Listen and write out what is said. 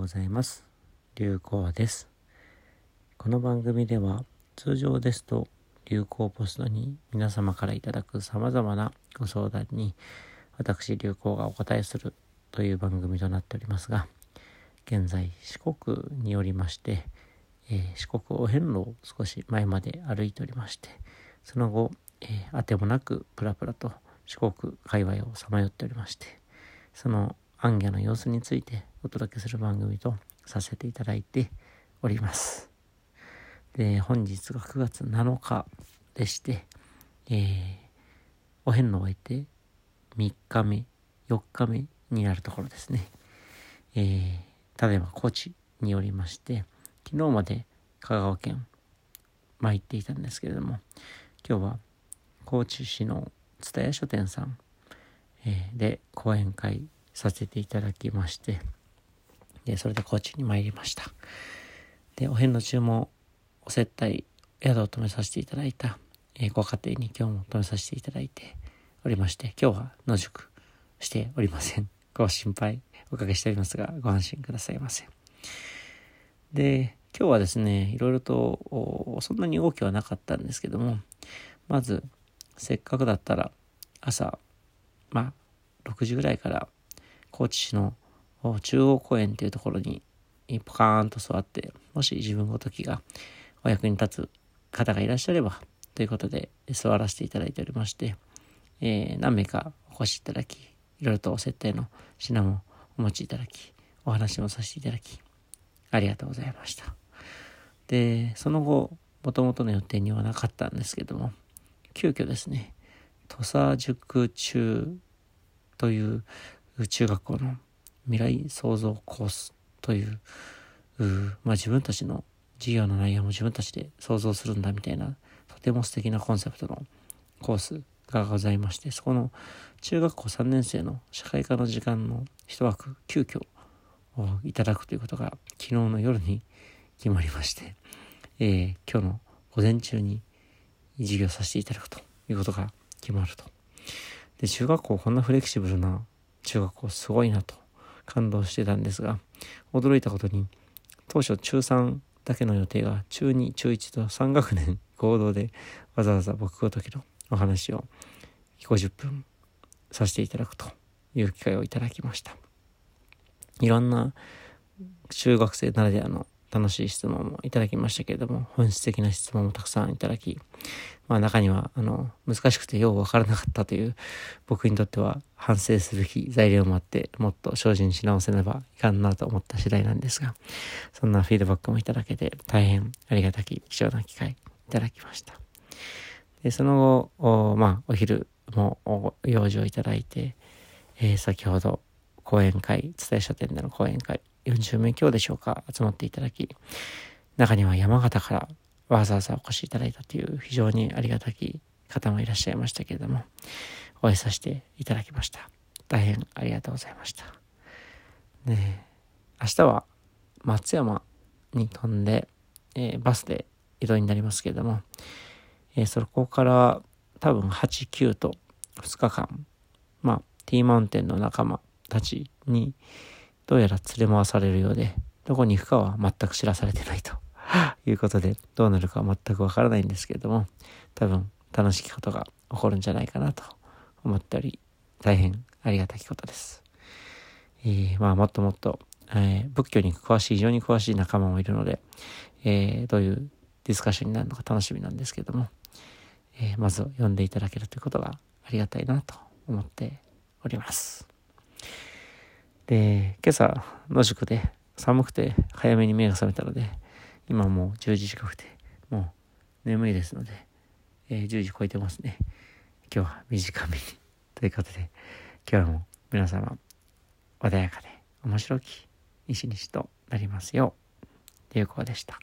ございます。流行です。この番組では通常ですと流行ポストに皆様からいただく様々なご相談に私流行がお答えするという番組となっておりますが現在四国によりまして、えー、四国お遍路を少し前まで歩いておりましてその後、えー、あてもなくプラプラと四国界隈をさまよっておりましてその暗夜の様子についてお届けする番組とさせていただいております。で、本日が9月7日でして、えー、お遍路を終えて3日目、4日目になるところですね。えー、ただいま高知によりまして、昨日まで香川県参っていたんですけれども、今日は高知市の蔦屋書店さん、えー、で講演会させていただきまして、で、それで高知に参りました。で、お遍路中もお接待、宿を泊めさせていただいた、えー、ご家庭に今日も泊めさせていただいておりまして、今日は野宿しておりません。ご心配おかけしておりますが、ご安心くださいませ。で、今日はですね、いろいろと、そんなに動きはなかったんですけども、まず、せっかくだったら、朝、まあ、6時ぐらいから高知市の中央公園っていうところにポカーンと座って、もし自分ごときがお役に立つ方がいらっしゃれば、ということで座らせていただいておりまして、えー、何名かお越しいただき、いろいろとお設定の品もお持ちいただき、お話もさせていただき、ありがとうございました。で、その後、もともとの予定にはなかったんですけども、急遽ですね、土佐塾中という中学校の未来創造コースというまあ、自分たちの授業の内容も自分たちで想像するんだみたいなとても素敵なコンセプトのコースがございましてそこの中学校3年生の社会科の時間の一枠急遽をいただくということが昨日の夜に決まりまして、えー、今日の午前中に授業させていただくということが決まると。で中学校こんなフレキシブルな中学校すごいなと感動してたんですが、驚いたことに、当初中3だけの予定が中2、中1と3学年合同でわざわざ僕ごときのお話を50分させていただくという機会をいただきました。いろんな中学生ならではの楽しい質問もいただきましたけれども、本質的な質問もたくさんいただき、まあ中には、あの、難しくてようわからなかったという、僕にとっては反省すべき材料もあって、もっと精進し直せねばいかんなと思った次第なんですが、そんなフィードバックもいただけて、大変ありがたき貴重な機会いただきました。で、その後、おまあ、お昼も用事をいただいて、えー、先ほど講演会、伝え書店での講演会、40名強でしょうか、集まっていただき、中には山形からわざわざお越しいただいたという非常にありがたき方もいらっしゃいましたけれども、お会いさせていただきました。大変ありがとうございました。ね明日は松山に飛んで、えー、バスで移動になりますけれども、えー、そこから多分8、9と2日間、まあ、T マウンテンの仲間たちに、どうやら連れ回されるようで、どこに行くかは全く知らされてないと いうことで、どうなるかは全くわからないんですけれども、多分楽しきことが起こるんじゃないかなと思っており、大変ありがたきことです。えー、まあもっともっと、えー、仏教に詳しい、非常に詳しい仲間もいるので、えー、どういうディスカッションになるのか楽しみなんですけども、えまず読んでいただけるということがありがたいなと思っております。で、今朝、野宿で寒くて早めに目が覚めたので、今もう10時近くて、もう眠いですので、えー、10時超えてますね。今日は短めに。ということで、今日も皆様、穏やかで面白き一日となりますよう、有効でした。